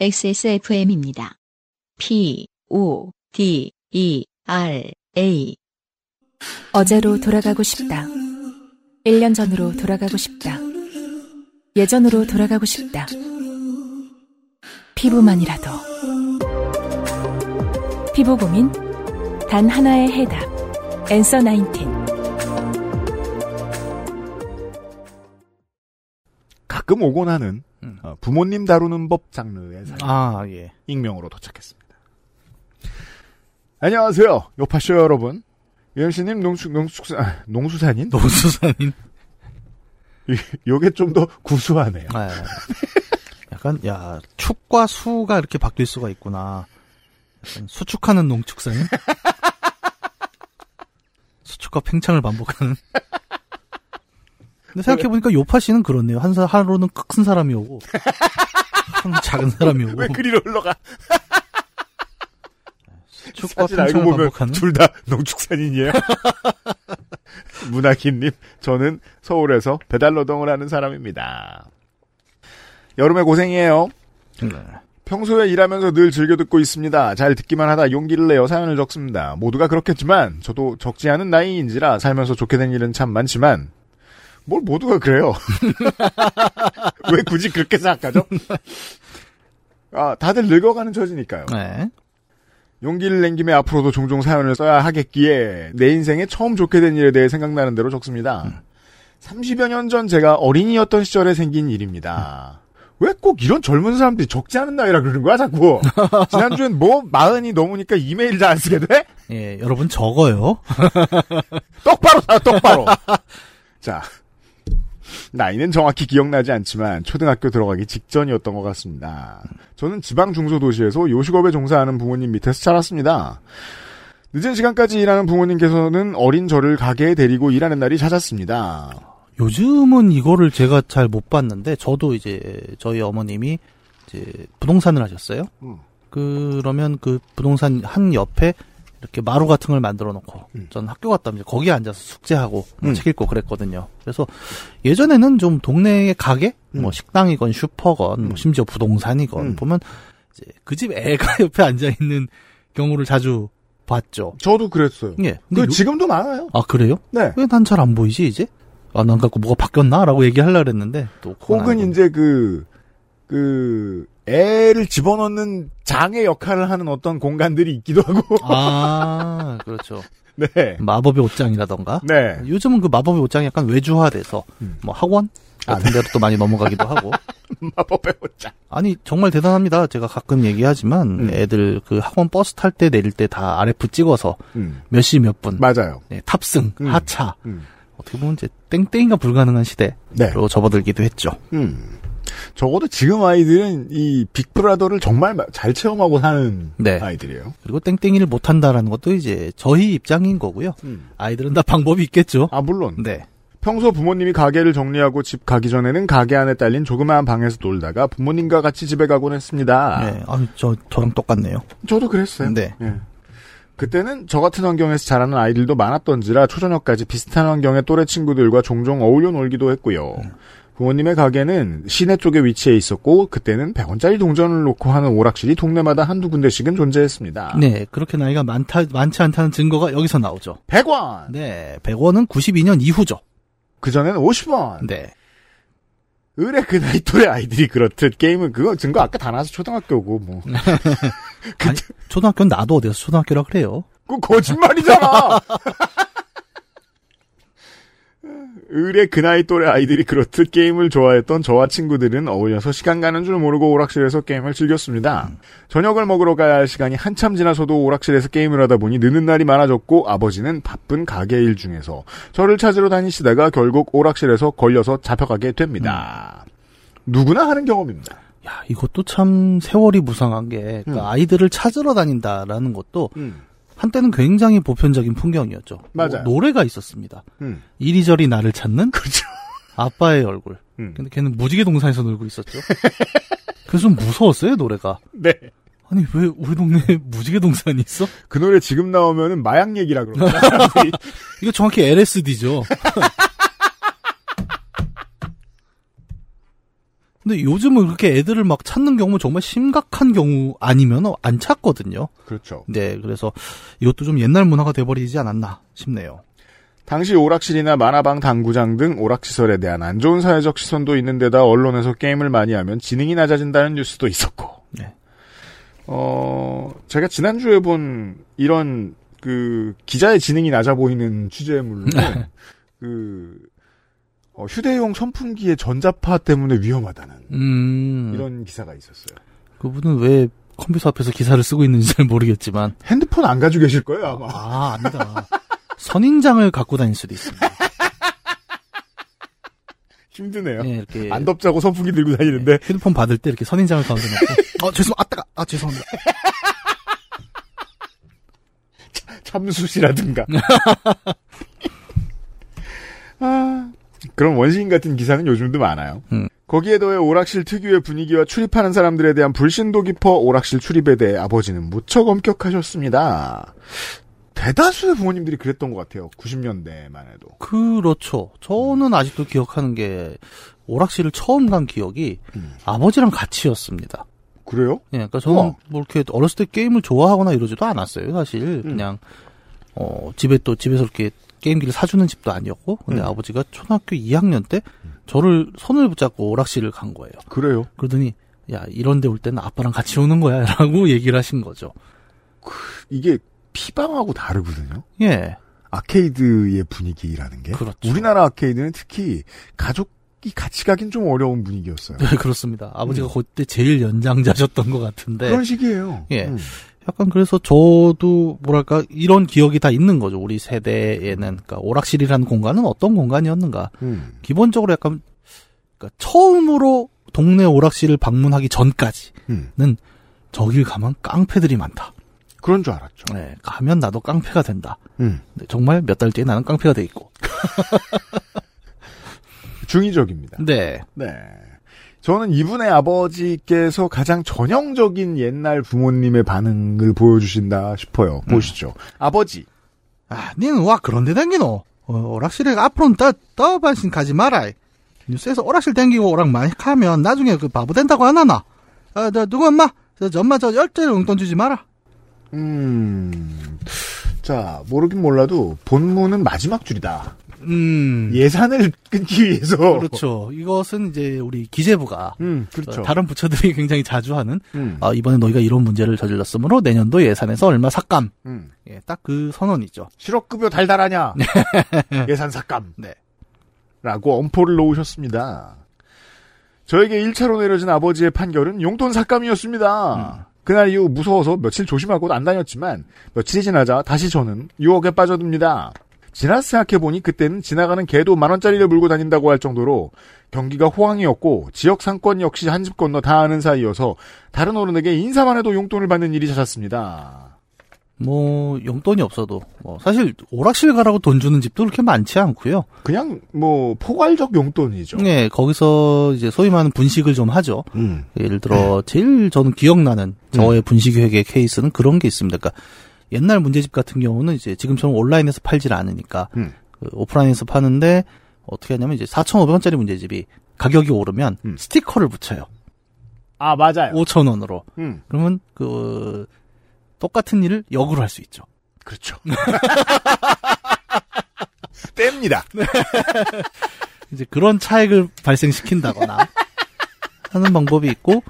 XSFM입니다. P, O, D, E, R, A. 어제로 돌아가고 싶다. 1년 전으로 돌아가고 싶다. 예전으로 돌아가고 싶다. 피부만이라도. 피부 고민? 단 하나의 해답. 엔서 나인틴. 가끔 오곤 하는 음. 어, 부모님 다루는 법 장르의 사연 아, 예. 익명으로 도착했습니다. 안녕하세요, 요파쇼 여러분. 유엠씨님 농축 농축 아, 농수산인? 노수산인. 요게 좀 더 구수하네요. 아, 약간, 야, 축과 수가 이렇게 바뀔 수가 있구나. 수축하는 농축산인? 수축과 팽창을 반복하는. 근데 생각해보니까 요파 씨는 그렇네요. 한 사, 하루는 큰 사람이 오고, 하루는 작은 사람이 오고, 왜 그리로 흘러가? 사실 알고 보면. 둘 다 농축산인이에요. 문학인님, 저는 서울에서 배달 노동을 하는 사람입니다. 여름에 고생이에요. 네. 평소에 일하면서 늘 즐겨 듣고 있습니다. 잘 듣기만 하다 용기를 내어 사연을 적습니다. 모두가 그렇겠지만 저도 적지 않은 나이인지라 살면서 좋게 된 일은 참 많지만 뭘 모두가 그래요. 왜 굳이 그렇게 생각하죠? 아, 다들 늙어가는 처지니까요. 네. 용기를 낸 김에 앞으로도 종종 사연을 써야 하겠기에 내 인생에 처음 좋게 된 일에 대해 생각나는 대로 적습니다. 30여 년 전 제가 어린이였던 시절에 생긴 일입니다. 왜꼭 이런 젊은 사람들이 적지 않은 나이라 그러는 거야, 자꾸? 지난주엔 뭐, 마흔이 넘으니까 이메일 잘 안 쓰게 돼? 예, 여러분 적어요. 똑바로 사, 똑바로. 자. 나이는 정확히 기억나지 않지만 초등학교 들어가기 직전이었던 것 같습니다. 저는 지방 중소도시에서 요식업에 종사하는 부모님 밑에서 자랐습니다. 늦은 시간까지 일하는 부모님께서는 어린 저를 가게에 데리고 일하는 날이 잦았습니다. 요즘은 이거를 제가 잘 못 봤는데 저도 이제 저희 어머님이 이제 부동산을 하셨어요. 음. 그러면 그 부동산 한 옆에 이렇게 마루 같은 걸 만들어 놓고 음. 전 학교 갔다 오면 거기에 앉아서 숙제하고 뭐 음. 책 읽고 그랬거든요. 그래서 예전에는 좀 동네의 가게, 음. 뭐 식당이건 슈퍼건, 음. 뭐 심지어 부동산이건 음. 보면 이제 그 집 애가 옆에 앉아 있는 경우를 자주 봤죠. 저도 그랬어요. 예. 그 근데 요- 지금도 많아요. 아 그래요? 네. 왜 난 잘 안 보이지 이제? 아, 난 갖고 뭐가 바뀌었나?라고 얘기하려 그랬는데 또 혹은 아니고. 이제 그, 그, 애를 집어넣는 장의 역할을 하는 어떤 공간들이 있기도 하고. 아 그렇죠. 네. 마법의 옷장이라던가. 네. 요즘은 그 마법의 옷장이 약간 외주화돼서 음. 뭐 학원 아, 같은 데로 또 많이 넘어가기도 하고. 마법의 옷장. 아니 정말 대단합니다. 제가 가끔 얘기하지만 음. 애들 그 학원 버스 탈 때 내릴 때 다 RF 찍어서 음. 몇 시 몇 분 맞아요. 네, 탑승 음. 하차 음. 어떻게 보면 이제 땡땡이가 불가능한 시대로 네. 접어들기도 했죠. 음. 적어도 지금 아이들은 이 빅브라더를 정말 마- 잘 체험하고 사는 네. 아이들이에요. 그리고 땡땡이를 못 한다라는 것도 이제 저희 입장인 거고요. 아이들은 다 방법이 있겠죠. 아, 물론. 네. 평소 부모님이 가게를 정리하고 집 가기 전에는 가게 안에 딸린 조그마한 방에서 놀다가 부모님과 같이 집에 가곤 했습니다. 네. 아, 저 저랑 똑같네요. 저도 그랬어요. 네. 예. 그때는 저 같은 환경에서 자라는 아이들도 많았던지라 초저녁까지 비슷한 환경의 또래 친구들과 종종 어울려 놀기도 했고요. 부모님의 가게는 시내 쪽에 위치해 있었고 그때는 100원짜리 동전을 놓고 하는 오락실이 동네마다 한두 군데씩은 존재했습니다. 네, 그렇게 나이가 많다, 많지 않다는 증거가 여기서 나오죠. 100원! 네, 100원은 92년 이후죠. 그전에는 50원! 네. 의뢰 그 나이 또래 아이들이 그렇듯 게임은 그거 증거 아까 다 나와서 초등학교고 뭐. 아니, 초등학교는 나도 어디서 초등학교라 그래요. 그 거짓말이잖아. 의뢰 그 나이 또래 아이들이 그렇듯 게임을 좋아했던 저와 친구들은 어울려서 시간 가는 줄 모르고 오락실에서 게임을 즐겼습니다. 저녁을 먹으러 가야 할 시간이 한참 지나서도 오락실에서 게임을 하다 보니 늦는 날이 많아졌고 아버지는 바쁜 가게 일 중에서 저를 찾으러 다니시다가 결국 오락실에서 걸려서 잡혀가게 됩니다. 누구나 하는 경험입니다. 야, 이것도 참 세월이 무상한 게, 그러니까 음. 아이들을 찾으러 다닌다라는 것도 한때는 굉장히 보편적인 풍경이었죠. 맞아요. 뭐 노래가 있었습니다. 음. 이리저리 나를 찾는 그렇죠. 아빠의 얼굴. 음. 근데 걔는 무지개 동산에서 놀고 있었죠. 그래서 좀 무서웠어요, 노래가. 네. 아니, 왜 우리 동네에 무지개 동산이 있어? 그 노래 지금 나오면은 마약 얘기라 그러나. 이거 정확히 LSD죠. 근데 요즘은 그렇게 애들을 막 찾는 경우 정말 심각한 경우 아니면 안 찾거든요. 그렇죠. 네, 그래서 이것도 좀 옛날 문화가 돼버리지 않았나 싶네요. 당시 오락실이나 만화방 당구장 등 오락시설에 대한 안 좋은 사회적 시선도 있는 데다 언론에서 게임을 많이 하면 지능이 낮아진다는 뉴스도 있었고. 네. 어, 제가 지난주에 본 이런 그 기자의 지능이 낮아 보이는 취재물로 그 어, 휴대용 선풍기의 전자파 때문에 위험하다는 음, 이런 기사가 있었어요. 그분은 왜 컴퓨터 앞에서 기사를 쓰고 있는지 잘 모르겠지만. 핸드폰 안 가지고 계실 거예요, 아마. 아, 아니다. 선인장을 갖고 다닐 수도 있습니다. 힘드네요. 네, 이렇게. 안 덥자고 선풍기 들고 다니는데 휴대폰 받을 때 이렇게 선인장을 가운데 놓고. 어, 죄송, 아, 따가, 아, 죄송합니다. 참수시라든가. 아, 그런 원시인 같은 기사는 요즘도 많아요. 음. 거기에 더해 오락실 특유의 분위기와 출입하는 사람들에 대한 불신도 깊어 오락실 출입에 대해 아버지는 무척 엄격하셨습니다. 대다수의 부모님들이 그랬던 것 같아요. 90년대만 해도. 그렇죠. 저는 아직도 기억하는 게, 오락실을 처음 간 기억이 음. 아버지랑 같이였습니다. 그래요? 예, 그러니까 저는 우와. 뭐 이렇게 어렸을 때 게임을 좋아하거나 이러지도 않았어요. 사실 음. 그냥 어 집에 또 집에서 이렇게 게임기를 사주는 집도 아니었고, 근데 음. 아버지가 초등학교 2학년 때 저를 손을 붙잡고 오락실을 간 거예요. 그래요? 그러더니 야 이런데 올 때는 아빠랑 같이 오는 거야라고 얘기를 하신 거죠. 이게 피방하고 다르거든요. 예, 아케이드의 분위기라는 게. 그렇죠. 우리나라 아케이드는 특히 가족이 같이 가긴 좀 어려운 분위기였어요. 네, 그렇습니다. 아버지가 그때 제일 연장자셨던 것 같은데, 그런 식이에요. 예. 음. 약간 그래서 저도 뭐랄까 이런 기억이 다 있는 거죠. 우리 세대에는 그러니까 오락실이라는 공간은 어떤 공간이었는가. 음. 기본적으로 약간 그러니까 처음으로 동네 오락실을 방문하기 전까지는 음. 저길 가면 깡패들이 많다. 그런 줄 알았죠. 네, 가면 나도 깡패가 된다. 음. 정말 몇 달 뒤에 나는 깡패가 돼 있고. 중의적입니다. 네. 네. 저는 이분의 아버지께서 가장 전형적인 옛날 부모님의 반응을 보여주신다 싶어요. 보시죠. 아버지. 아, 니는 와 그런데 댕기노. 어, 오락실에 앞으로는 떠 떠반신 가지 마라. 뉴스에서 오락실 댕기고 오락 많이 하면 나중에 그 바보 된다고 안 하나? 아, 너 누구 엄마? 저, 저 엄마 저 열대로 용돈 주지 마라. 음. 자, 모르긴 몰라도 본문은 마지막 줄이다. 음. 예산을 끊기 위해서. 그렇죠. 이것은 이제 우리 기재부가 음, 그렇죠. 어, 다른 부처들이 굉장히 자주 하는 음, 아, 이번에 너희가 이런 문제를 저질렀으므로 내년도 예산에서 얼마 삭감. 음. 예, 딱 그 선언이죠. 실업급여 달달하냐? 예산 삭감. 네. 라고 엄포를 놓으셨습니다. 저에게 1차로 내려진 아버지의 판결은 용돈 삭감이었습니다. 그날 이후 무서워서 며칠 조심하고 안 다녔지만 며칠이 지나자 다시 저는 유혹에 빠져듭니다. 지나서 생각해보니 그때는 지나가는 개도 만원짜리를 물고 다닌다고 할 정도로 경기가 호황이었고 지역 상권 역시 한 집 건너 다 아는 사이여서 다른 어른에게 인사만 해도 용돈을 받는 일이 잦았습니다. 뭐 용돈이 없어도 뭐 사실 오락실 가라고 돈 주는 집도 그렇게 많지 않고요. 그냥 뭐 포괄적 용돈이죠. 네, 거기서 이제 소위 말하는 분식을 좀 하죠. 음. 예를 들어 제일 저는 기억나는 저의 분식 회계 케이스는 그런 게 있습니다. 그러니까 옛날 문제집 같은 경우는 이제 지금처럼 온라인에서 팔질 않으니까 음. 그 오프라인에서 파는데 어떻게 하냐면 이제 4,500원짜리 문제집이 가격이 오르면 음. 스티커를 붙여요. 아 맞아요. 5,000원으로. 음. 그러면 그 똑같은 일을 역으로 할 수 있죠. 그렇죠. 뗍니다. 이제 그런 차액을 발생시킨다거나 하는 방법이 있고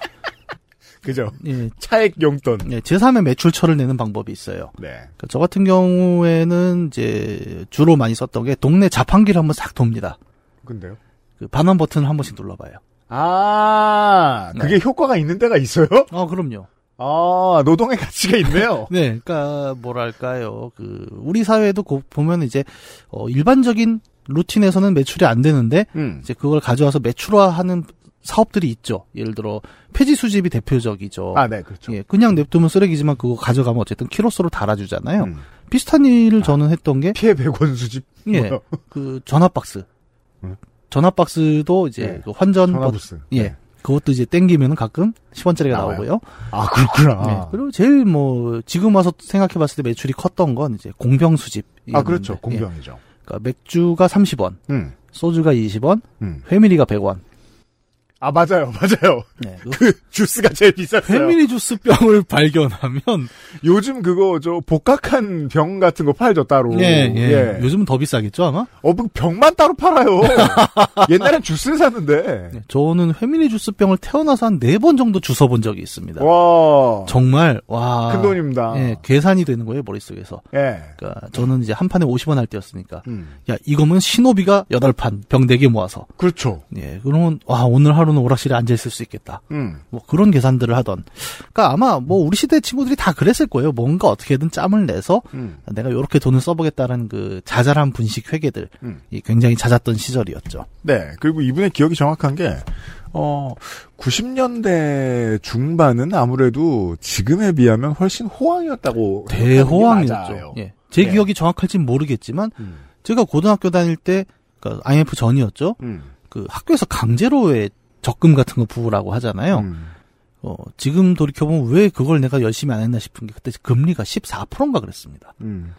그죠. 예, 차액 용돈. 예, 제3의 매출처를 내는 방법이 있어요. 네. 그러니까 저 같은 경우에는 이제 주로 많이 썼던 게 동네 자판기를 한번 싹 돕니다. 근데요? 그 반환 버튼을 한 번씩 눌러봐요. 아, 그게 효과가 있는 때가 있어요? 어, 그럼요. 아, 노동의 가치가 있네요. 네, 그러니까 뭐랄까요, 그 우리 사회도 고- 보면 이제 어, 일반적인 루틴에서는 매출이 안 되는데 음. 이제 그걸 가져와서 매출화하는 사업들이 있죠. 예를 들어 폐지 수집이 대표적이죠. 아, 네, 그렇죠. 예, 그냥 냅두면 쓰레기지만 그거 가져가면 어쨌든 키로수로 달아주잖아요. 음. 비슷한 일을 저는 했던 게 피해 100원 수집. 예? 그 전화 박스. 음. 전화 박스도 이제 네. 그 환전 버- 전화부스. 예. 네. 그것도 이제 땡기면 가끔 10원짜리가 나와요? 나오고요. 아, 그렇구나. 네. 그리고 제일 뭐 지금 와서 생각해 봤을 때 매출이 컸던 건 이제 공병 수집. 아, 그렇죠. 공병이죠. 그러니까 맥주가 30원, 음, 소주가 20원, 음. 회밀이가 100원. 아, 맞아요, 맞아요. 네, 그그 주스가 제일 비쌌어요. 페미리 주스 병을 발견하면 요즘 그거 저 복각한 병 같은 거 팔죠 따로. 예, 예. 요즘은 더 비싸겠죠 아마? 어, 그 병만 따로 팔아요. 옛날엔 주스를 샀는데. 네, 저는 페미리 주스 병을 태어나서 한 네 번 정도 주워본 적이 있습니다. 와. 정말 와. 큰 돈입니다. 예, 계산이 되는 거예요 머릿속에서. 예. 그러니까 저는 이제 한 판에 50원 할 때였으니까. 음. 야 이거면 신호비가 8판 병 4개 모아서. 그렇죠. 예, 그러면 와 오늘 하루 는 오락실에 앉아 있을 수 있겠다. 음. 뭐 그런 계산들을 하던. 그러니까 아마 뭐 우리 시대 친구들이 다 그랬을 거예요. 뭔가 어떻게든 짬을 내서 음. 내가 이렇게 돈을 써보겠다는 그 자잘한 분식 회계들 음. 이 굉장히 잦았던 시절이었죠. 네. 그리고 이분의 기억이 정확한 게, 어, 90년대 중반은 아무래도 지금에 비하면 훨씬 호황이었다고. 대호황이었죠. 예. 제 예. 기억이 정확할진 모르겠지만 음. 제가 고등학교 다닐 때 그러니까 IMF 전이었죠. 음. 그 학교에서 강제로의 적금 같은 거 부으라고 하잖아요. 음. 어, 지금 돌이켜보면 왜 그걸 내가 열심히 안 했나 싶은 게 그때 금리가 14%인가 그랬습니다. 음.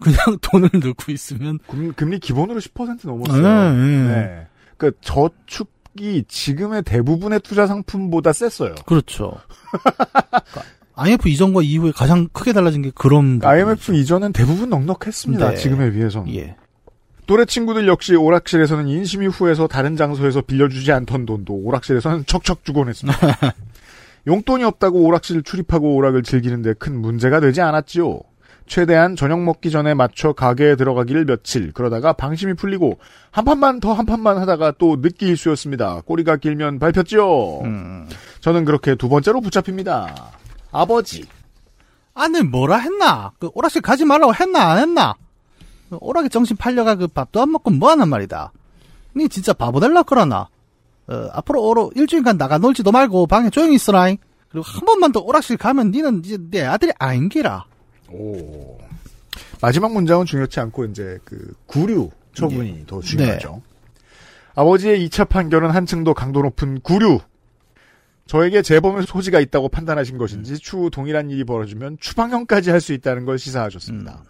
그냥 돈을 넣고 있으면 금, 금리 기본으로 10% 넘었어요. 네, 네. 네. 그 저축이 지금의 대부분의 투자 상품보다 셌어요. 그렇죠. 그러니까 IMF 이전과 이후에 가장 크게 달라진 게 그런 IMF 부분이죠. 이전은 대부분 넉넉했습니다. 네. 지금에 비해서는. 예. 또래 친구들 역시 오락실에서는 인심이 후에서 다른 장소에서 빌려주지 않던 돈도 오락실에서는 척척 주곤 했습니다. 용돈이 없다고 오락실 출입하고 오락을 즐기는데 큰 문제가 되지 않았지요. 최대한 저녁 먹기 전에 맞춰 가게에 들어가기를 며칠 그러다가 방심이 풀리고 한 판만 더 한 판만 하다가 또 늦기 일수였습니다. 꼬리가 길면 밟혔지요. 음. 저는 그렇게 두 번째로 붙잡힙니다. 아버지. 아니 뭐라 했나? 그 오락실 가지 말라고 했나 안 했나? 그 오락에 정신 팔려가 그 밥도 안 먹고 뭐 하는 말이다. 니 진짜 바보 될라 그러나? 어, 앞으로 오로 일주일간 나가 놀지도 말고 방에 조용히 있으라잉. 그리고 한 번만 더 오락실 가면 니는 이제 내 아들이 아닌기라. 오. 마지막 문장은 중요치 않고 이제 그 구류 처분이 더 중요하죠. 아버지의 2차 판결은 한층 더 강도 높은 구류. 저에게 재범의 소지가 있다고 판단하신 것인지 추후 동일한 일이 벌어지면 추방형까지 할 수 있다는 걸 시사하셨습니다.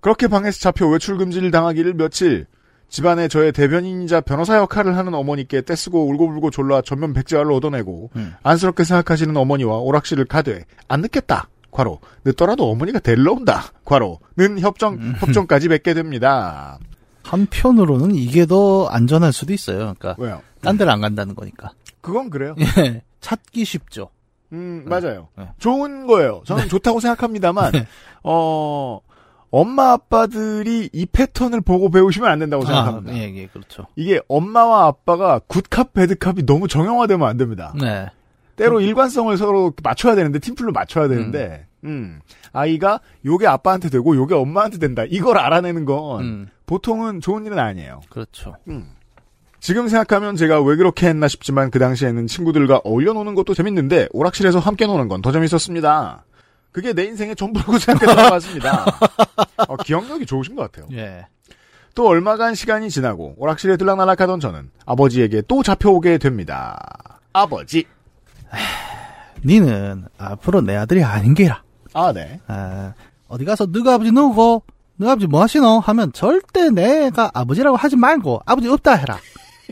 그렇게 방에서 잡혀 외출 금지를 당하기를 며칠 집안에 저의 대변인이자 변호사 역할을 하는 어머니께 떼쓰고 울고불고 졸라 전면 백제화를 얻어내고 음. 안쓰럽게 생각하시는 어머니와 오락실을 가되 안 늦겠다. 과로 늦더라도 어머니가 데리러 온다. 과로는 협정 협정까지 맺게 됩니다. 한편으로는 이게 더 안전할 수도 있어요. 그러니까 왜요? 딴 데를 안 간다는 거니까. 그건 그래요. 예. 찾기 쉽죠. 음 맞아요. 네. 좋은 거예요. 저는 좋다고 생각합니다만 어 엄마 아빠들이 이 패턴을 보고 배우시면 안 된다고 생각합니다. 아, 예, 예, 그렇죠. 이게 엄마와 아빠가 굿캅 배드캅이 너무 정형화되면 안 됩니다. 네. 때로 일관성을 서로 맞춰야 되는데 팀플로 맞춰야 되는데 음. 아이가 요게 아빠한테 되고 요게 엄마한테 된다. 이걸 알아내는 건 음, 보통은 좋은 일은 아니에요. 그렇죠. 지금 생각하면 제가 왜 그렇게 했나 싶지만 그 당시에는 친구들과 어울려 노는 것도 재밌는데 오락실에서 함께 노는 건 더 재밌었습니다. 그게 내 인생의 전부라고 생각했던 것 같습니다. 어, 기억력이 좋으신 것 같아요. 예. 또 얼마간 시간이 지나고 오락실에 들락날락하던 저는 아버지에게 또 잡혀오게 됩니다. 아버지. 니는 앞으로 내 아들이 아닌 게라. 아, 네. 아, 어디 가서 너가 아버지 누구고, 너 아버지 뭐 하시노? 하면 절대 내가 아버지라고 하지 말고 아버지 없다 해라.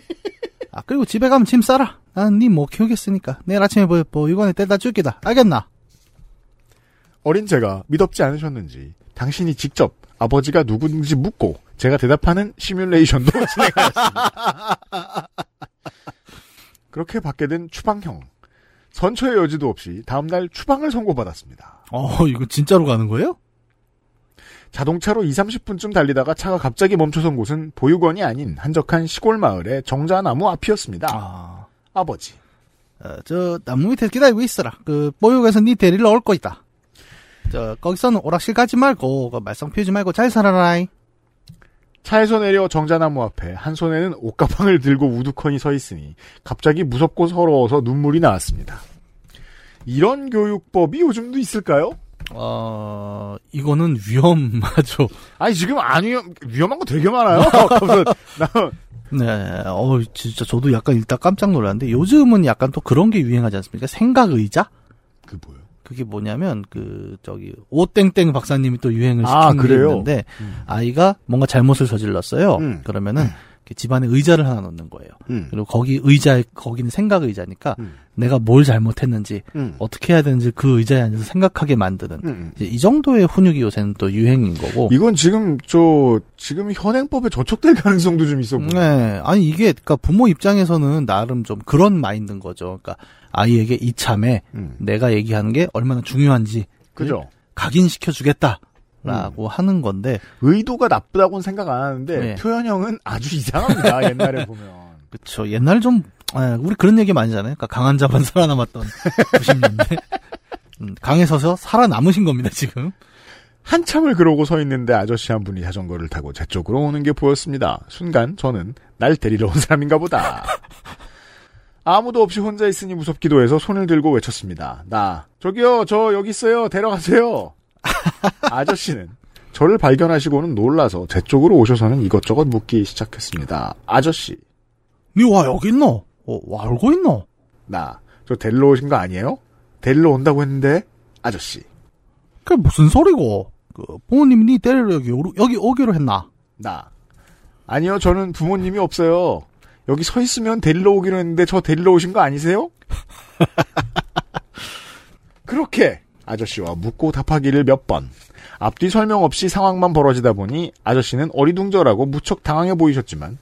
아, 그리고 집에 가면 짐 싸라. 난니못 키우겠으니까. 내일 아침에 뭐, 보육원에 떼다 줄기다. 알겠나? 어린 제가 믿었지 않으셨는지 당신이 직접 아버지가 누구인지 묻고 제가 대답하는 시뮬레이션도 진행하였습니다. 그렇게 받게 된 추방형. 선처의 여지도 없이 다음날 추방을 선고받았습니다. 어, 이거 진짜로 가는 거예요? 자동차로 2, 30분쯤 달리다가 차가 갑자기 멈춰선 곳은 보육원이 아닌 한적한 시골 마을의 정자나무 앞이었습니다. 아, 아버지. 어, 저, 나무 밑에 기다리고 있어라. 그, 보육에서 니 데리러 올 거이다. 저, 거기서는 오락실 가지 말고, 그 말썽 피우지 말고 잘 살아라잉. 차에서 내려 정자나무 앞에 한 손에는 옷가방을 들고 우두커니 서 있으니 갑자기 무섭고 서러워서 눈물이 나왔습니다. 이런 교육법이 요즘도 있을까요? 어, 이거는 위험하죠. 아니 지금 안 위험 위험한 거 되게 많아요. 네, 어, 진짜 저도 약간 일단 깜짝 놀랐는데 요즘은 약간 또 그런 게 유행하지 않습니까? 생각 의자? 그 뭐요? 그게 뭐냐면 그 저기 오땡땡 박사님이 또 유행을 아, 시킨 게 그래요? 있는데 음. 아이가 뭔가 잘못을 저질렀어요. 음. 그러면은 이렇게 집안에 의자를 하나 놓는 거예요. 음. 그리고 거기 의자에 거기는 생각 의자니까 음. 내가 뭘 잘못했는지 음. 어떻게 해야 되는지 그 의자에 앉아서 생각하게 만드는 음. 이제 이 정도의 훈육이 요새는 또 유행인 거고. 이건 지금 저 지금 현행법에 저촉될 가능성도 좀 있어 보여요. 네, 아니 이게 그러니까 부모 입장에서는 나름 좀 그런 마인드인 거죠. 그러니까 아이에게 이참에 음. 내가 얘기하는 게 얼마나 중요한지 그죠? 각인시켜 주겠다 라고 하는 건데 의도가 나쁘다고는 생각 안 하는데 네. 표현형은 아주 이상합니다. 옛날에 보면. 그쵸 옛날 좀 에, 우리 그런 얘기 많이 하잖아요. 그러니까 강한 자만 살아남았던 90년대 음, 강에 서서 살아남으신 겁니다 지금. 한참을 그러고 서 있는데 아저씨 한 분이 자전거를 타고 제 쪽으로 오는 게 보였습니다. 순간 저는 날 데리러 온 사람인가 보다. 아무도 없이 혼자 있으니 무섭기도 해서 손을 들고 외쳤습니다. 나 저기요 저 여기 있어요 데려가세요. 아저씨는 저를 발견하시고는 놀라서 제 쪽으로 오셔서는 이것저것 묻기 시작했습니다. 아저씨 니와 여기 있노? 어, 와 알고 있노? 나 저 데리러 오신 거 아니에요? 데리러 온다고 했는데 아저씨 그게 무슨 소리고? 그 부모님이 니 데리러 여기 여기 오기로 했나? 나. 아니요, 저는 부모님이 없어요. 여기 서 있으면 데리러 오기로 했는데 저 데리러 오신 거 아니세요? 그렇게 아저씨와 묻고 답하기를 몇 번. 앞뒤 설명 없이 상황만 벌어지다 보니 아저씨는 어리둥절하고 무척 당황해 보이셨지만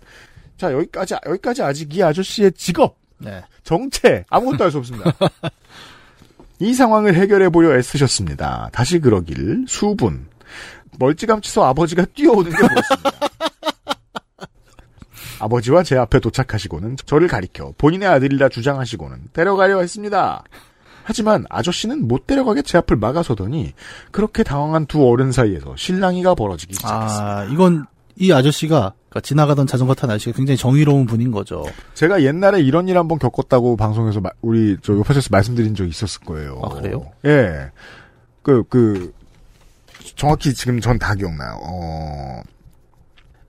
자, 여기까지, 여기까지 아직 이 아저씨의 직업, 네. 정체, 아무것도 알 수 없습니다. 이 상황을 해결해 보려 애쓰셨습니다. 다시 그러길 수분. 멀찌감치서 아버지가 뛰어오는 게 보였습니다. 아버지와 제 앞에 도착하시고는 저를 가리켜 본인의 아들이라 주장하시고는 데려가려 했습니다. 하지만 아저씨는 못 데려가게 제 앞을 막아서더니 그렇게 당황한 두 어른 사이에서 실랑이가 벌어지기 시작했습니다. 아 이건 이 아저씨가 그러니까 지나가던 자전거 탄 아저씨가 굉장히 정의로운 분인 거죠. 제가 옛날에 이런 일 한번 겪었다고 방송에서 마- 우리 저 옆에서 말씀드린 적이 있었을 거예요. 아, 그래요? 예. 그, 그, 정확히 지금 전 다 기억나요. 어,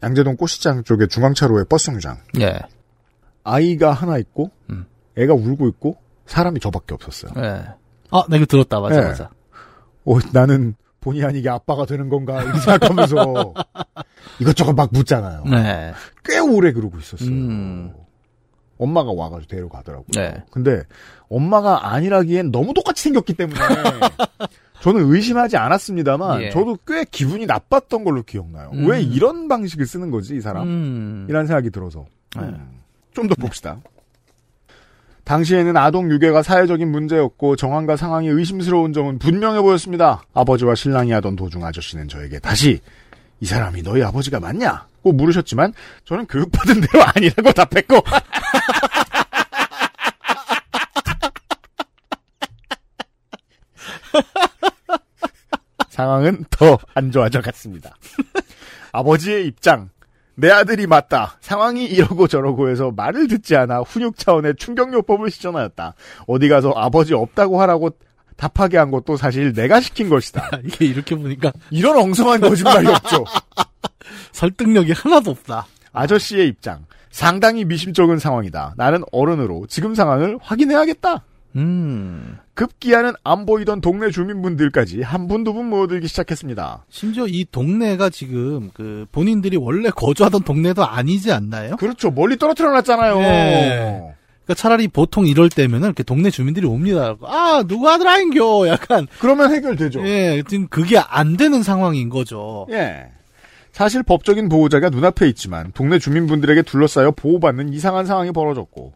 양재동 꽃시장 쪽에 중앙차로에 버스 정류장. 예. 아이가 하나 있고, 음. 애가 울고 있고, 사람이 저밖에 없었어요. 예. 아, 나 이거 들었다. 맞아, 네. 맞아. 어, 나는 본의 아니게 아빠가 되는 건가, 이렇게 생각하면서 이것저것 막 묻잖아요. 네. 꽤 오래 그러고 있었어요. 음. 엄마가 와가지고 데려가더라고요. 네. 근데 엄마가 아니라기엔 너무 똑같이 생겼기 때문에 저는 의심하지 않았습니다만 예. 저도 꽤 기분이 나빴던 걸로 기억나요. 음. 왜 이런 방식을 쓰는 거지 이 사람? 음. 이란 생각이 들어서 네. 좀더 봅시다. 당시에는 아동 유괴가 사회적인 문제였고 정황과 상황이 의심스러운 점은 분명해 보였습니다. 아버지와 신랑이 하던 도중 아저씨는 저에게 다시 이 사람이 너희 아버지가 맞냐? 고 물으셨지만 저는 교육받은 대로 아니라고 답했고 상황은 더 안 좋아져 갔습니다. 아버지의 입장. 내 아들이 맞다. 상황이 이러고 저러고 해서 말을 듣지 않아 훈육 차원의 충격요법을 시전하였다. 어디 가서 아버지 없다고 하라고 답하게 한 것도 사실 내가 시킨 것이다. 이게 이렇게 보니까 이런 엉성한 거짓말이 없죠. 설득력이 하나도 없다. 아저씨의 입장. 상당히 미심쩍은 상황이다. 나는 어른으로 지금 상황을 확인해야겠다. 음. 급기야는 안 보이던 동네 주민분들까지 한 분두분 모여들기 시작했습니다. 심지어 이 동네가 지금 그 본인들이 원래 거주하던 동네도 아니지 않나요? 그렇죠. 멀리 떨어뜨려 놨잖아요. 네. 그러니까 차라리 보통 이럴 때면은 이렇게 동네 주민들이 옵니다. 아, 누구 아들 아인겨? 약간 그러면 해결되죠. 예, 지금 그게 안 되는 상황인 거죠. 예. 사실 법적인 보호자가 눈앞에 있지만 동네 주민분들에게 둘러싸여 보호받는 이상한 상황이 벌어졌고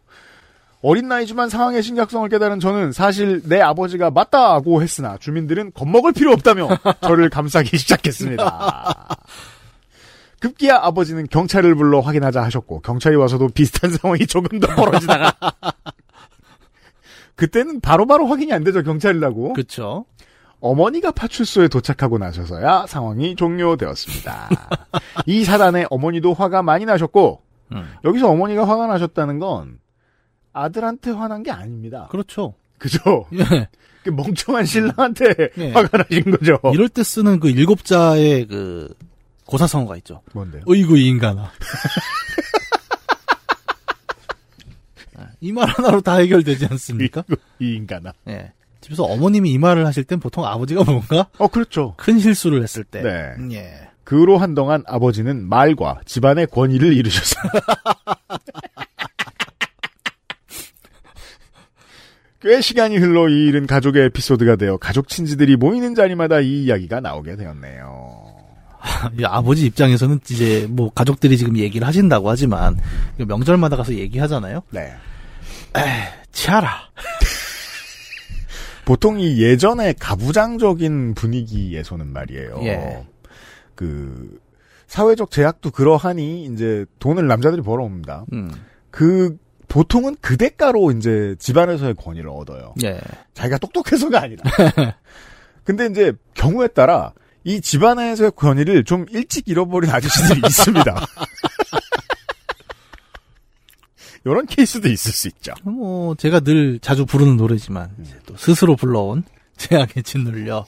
어린 나이지만 상황의 심각성을 깨달은 저는 사실 내 아버지가 맞다고 했으나 주민들은 겁먹을 필요 없다며 저를 감싸기 시작했습니다. 급기야 아버지는 경찰을 불러 확인하자 하셨고 경찰이 와서도 비슷한 상황이 조금 더 벌어지다가 그때는 바로바로 확인이 안 되죠 경찰이라고 그렇죠. 어머니가 파출소에 도착하고 나셔서야 상황이 종료되었습니다. 이 사단에 어머니도 화가 많이 나셨고 음. 여기서 어머니가 화가 나셨다는 건 아들한테 화난 게 아닙니다. 그렇죠. 그죠? 예. 그 멍청한 신랑한테 예. 화가 나신 거죠. 이럴 때 쓰는 그 일곱 자의 그 고사성어가 있죠. 뭔데요? 어이구 이 인간아. 이 말 하나로 다 해결되지 않습니까? 이 인간아. 예. 집에서 어머님이 이 말을 하실 땐 보통 아버지가 뭔가 어 그렇죠. 큰 실수를 했을 때. 네. 음, 예. 그로 한동안 아버지는 말과 집안의 권위를 이루셨습니 다. 꽤 시간이 흘러 이 일은 가족의 에피소드가 되어 가족 친지들이 모이는 자리마다 이 이야기가 나오게 되었네요. 이 아버지 입장에서는 이제 뭐 가족들이 지금 얘기를 하신다고 하지만 명절마다 가서 얘기하잖아요. 네. 치아라. 보통 이 예전의 가부장적인 분위기에서는 말이에요. 예. 그 사회적 제약도 그러하니 이제 돈을 남자들이 벌어옵니다. 음. 그 보통은 그 대가로 이제 집안에서의 권위를 얻어요. 예. 자기가 똑똑해서가 아니라. 근데 이제 경우에 따라 이 집안에서의 권위를 좀 일찍 잃어버린 아저씨들이 있습니다. 이런 케이스도 있을 수 있죠. 뭐 제가 늘 자주 부르는 노래지만 이제 또 스스로 불러온 제약에 짓눌려.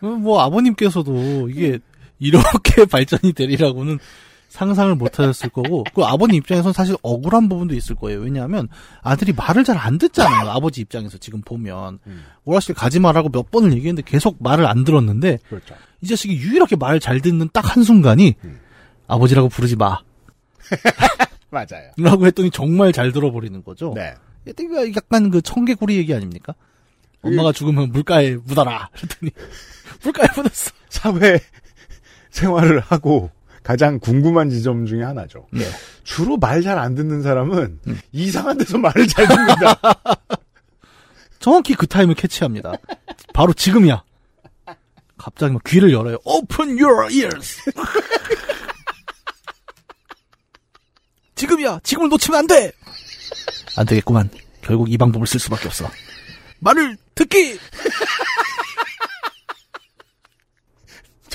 어, 뭐 아버님께서도 이게 이렇게 발전이 되리라고는 상상을 못 하셨을 거고 그 아버님 입장에서는 사실 억울한 부분도 있을 거예요. 왜냐하면 아들이 말을 잘 안 듣잖아요. 아버지 입장에서 지금 보면 오라실 가지 말라고 몇 번을 얘기했는데 계속 말을 안 들었는데 그렇죠. 이 자식이 유일하게 말잘 듣는 딱 한 순간이 음. 아버지라고 부르지 마. 맞아요. 라고 했더니 정말 잘 들어버리는 거죠. 네. 약간 그 청개구리 얘기 아닙니까? 엄마가 죽으면 물가에 묻어라. 그랬더니 물가에 묻었어. 사회 생활을 하고 가장 궁금한 지점 중에 하나죠. 네. 주로 말 잘 안 듣는 사람은 이상한 데서 말을 잘 듣는다. 정확히 그 타임을 캐치합니다. 바로 지금이야. 갑자기 막 귀를 열어요. Open your ears. 지금이야. 지금을 놓치면 안 돼. 안 되겠구만. 결국 이 방법을 쓸 수밖에 없어. 말을 듣기.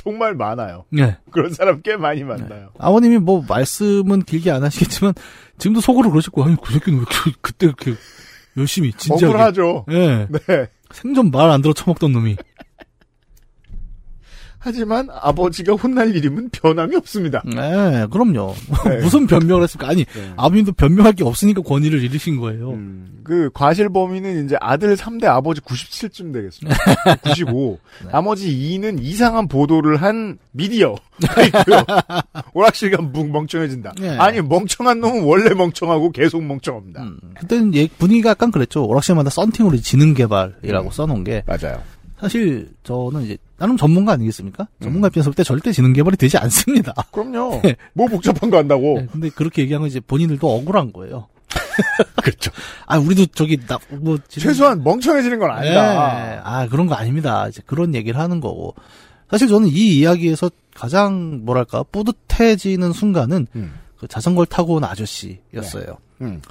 정말 많아요. 네. 그런 사람 꽤 많이 만나요. 아버님이 뭐 말씀은 길게 안 하시겠지만 지금도 속으로 거예요. 아니 그 새끼는 왜 이렇게 그때 그렇게 열심히 진지하게. 억울하죠. 예. 네. 생전 말 안 들어 처먹던 놈이. 하지만 아버지가 혼날 일이면 변함이 없습니다. 네, 그럼요. 네. 무슨 변명을 했을까? 아니, 네. 아버님도 변명할 게 없으니까 권위를 잃으신 거예요. 음, 그 과실 범위는 이제 아들 3대 아버지 97쯤 되겠습니다. 95. 나머지 2는 이상한 보도를 한 미디어. 뭉- 멍청해진다. 네. 아니 멍청한 놈은 원래 멍청하고 계속 멍청합니다. 음, 그때는 얘- 분위기가 약간 그랬죠. 오락실마다 썬팅으로 지능 개발이라고 음. 써놓은 게 맞아요. 사실 저는 이제 나름 전문가 아니겠습니까? 음. 전문가 입장에서 볼 때 절대 지능 개발이 되지 않습니다. 그럼요. 네. 뭐 복잡한 거 한다고. 네, 근데 그렇게 얘기한 건 이제 본인들도 억울한 거예요. 그렇죠. 아, 우리도 저기 나뭐 최소한 멍청해지는 건 아니다. 네. 아, 그런 거 아닙니다. 이제 그런 얘기를 하는 거고. 사실 저는 이 이야기에서 가장 뭐랄까 뿌듯해지는 순간은 음. 그 자전거를 타고 온 아저씨였어요. 음.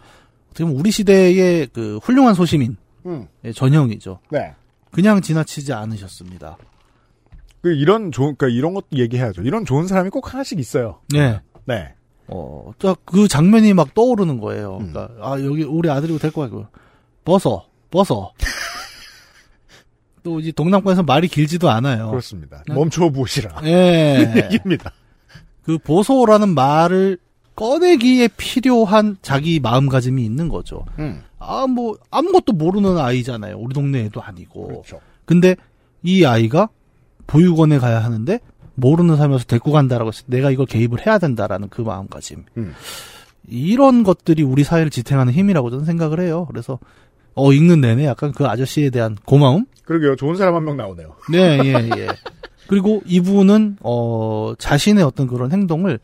어떻게 보면 우리 시대의 그 훌륭한 소시민의 음. 전형이죠. 네. 그냥 지나치지 않으셨습니다. 그 이런 좋은 그러니까 이런 것도 얘기해야죠. 이런 좋은 사람이 꼭 하나씩 있어요. 네. 네. 어, 딱그 장면이 막 떠오르는 거예요. 음. 그러니까 아 여기 우리 아들이고 될 거야. 그 벗어, 벗어. 또 이제 동남권에서 말이 길지도 않아요. 그렇습니다. 네. 멈춰 보시라. 예. 얘기입니다. 그 보소라는 말을 꺼내기에 필요한 자기 마음가짐이 있는 거죠. 음. 아, 뭐, 아무것도 모르는 아이잖아요. 우리 동네 애도 아니고. 그렇죠. 근데 이 아이가 보육원에 가야 하는데 모르는 사람이어서 데리고 간다라고 해서 내가 이걸 개입을 해야 된다라는 그 마음가짐. 음. 이런 것들이 우리 사회를 지탱하는 힘이라고 저는 생각을 해요. 그래서 어 읽는 내내 약간 그 아저씨에 대한 고마움? 그러게요. 좋은 사람 한 명 나오네요. 네, 예, 예. 그리고 이분은 어 자신의 어떤 그런 행동을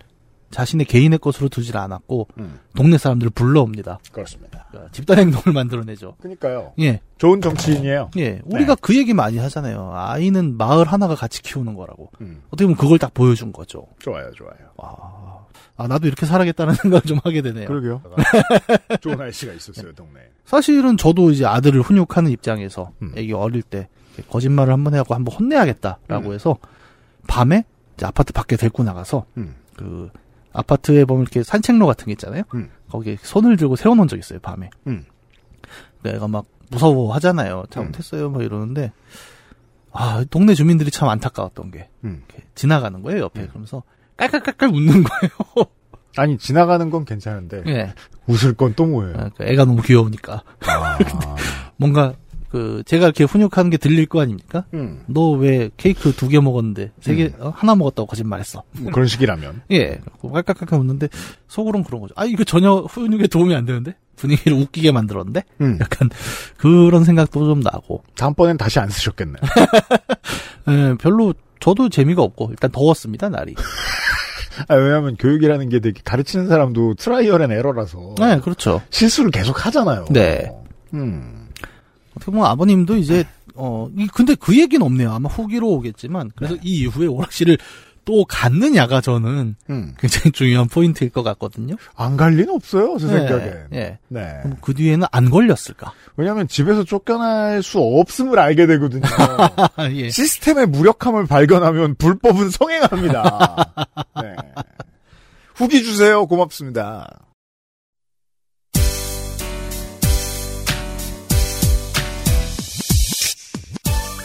자신의 개인의 것으로 두질 않았고 음. 동네 사람들을 불러옵니다. 그렇습니다. 그러니까 집단 행동을 만들어내죠. 그러니까요. 예, 좋은 정치인이에요. 예. 우리가 그 얘기 많이 하잖아요. 아이는 마을 하나가 같이 키우는 거라고. 음. 어떻게 보면 그걸 딱 보여준 거죠. 좋아요, 좋아요. 아, 아, 나도 이렇게 살아야겠다는 생각을 좀 하게 되네요. 그러게요. 좋은 아저씨가 있었어요, 동네에. 사실은 저도 이제 아들을 훈육하는 입장에서 음. 애기 어릴 때 거짓말을 한 번 해갖고 한 번 혼내야겠다라고 음. 해서 밤에 이제 아파트 밖에 데리고 나가서 음. 그 아파트에 보면 이렇게 산책로 같은 게 있잖아요. 음. 거기에 손을 들고 세워놓은 적 있어요 밤에. 음. 내가 막 무서워하잖아요. 잘못했어요, 뭐 이러는데 아 동네 주민들이 참 안타까웠던 게 음. 지나가는 거예요 옆에 음. 그러면서 깔깔깔깔 웃는 거예요. 아니, 지나가는 건 괜찮은데, 예. 웃을 건 또 뭐예요? 아, 그 애가 너무 귀여우니까 아, 뭔가 그 제가 이렇게 훈육하는 게 들릴 거 아닙니까? 음, 너왜 케이크 두 개 먹었는데 세개 어, 하나 먹었다고 거짓말했어. 뭐 그런 식이라면. 예, 깔깍깔깍 웃는데 속으로는 그런 거죠. 아 이거 전혀 훈육에 도움이 안 되는데 분위기를 웃기게 만들었는데 음, 약간 그런 생각도 좀 나고. 다음번엔 다시 안 쓰셨겠네요. 예, 별로 저도 재미가 없고 일단 더웠습니다 날이. 아, 왜냐하면 교육이라는 게 되게 가르치는 사람도 trial and error라서 네, 그렇죠. 실수를 계속 하잖아요. 네. 음, 어떻게 보면 아버님도 이제 어 이- 근데 그 얘기는 없네요. 아마 후기로 오겠지만 그래서 이 이후에 오락실을 또 갔느냐가 저는 음. 굉장히 중요한 포인트일 것 같거든요. 안 갈 리는 없어요, 제 생각엔. 예. 네. 그럼 그 뒤에는 안 걸렸을까? 왜냐하면 집에서 쫓겨날 수 없음을 알게 되거든요. 아, 예. 시스템의 무력함을 발견하면 불법은 성행합니다. 네. 후기 주세요. 고맙습니다.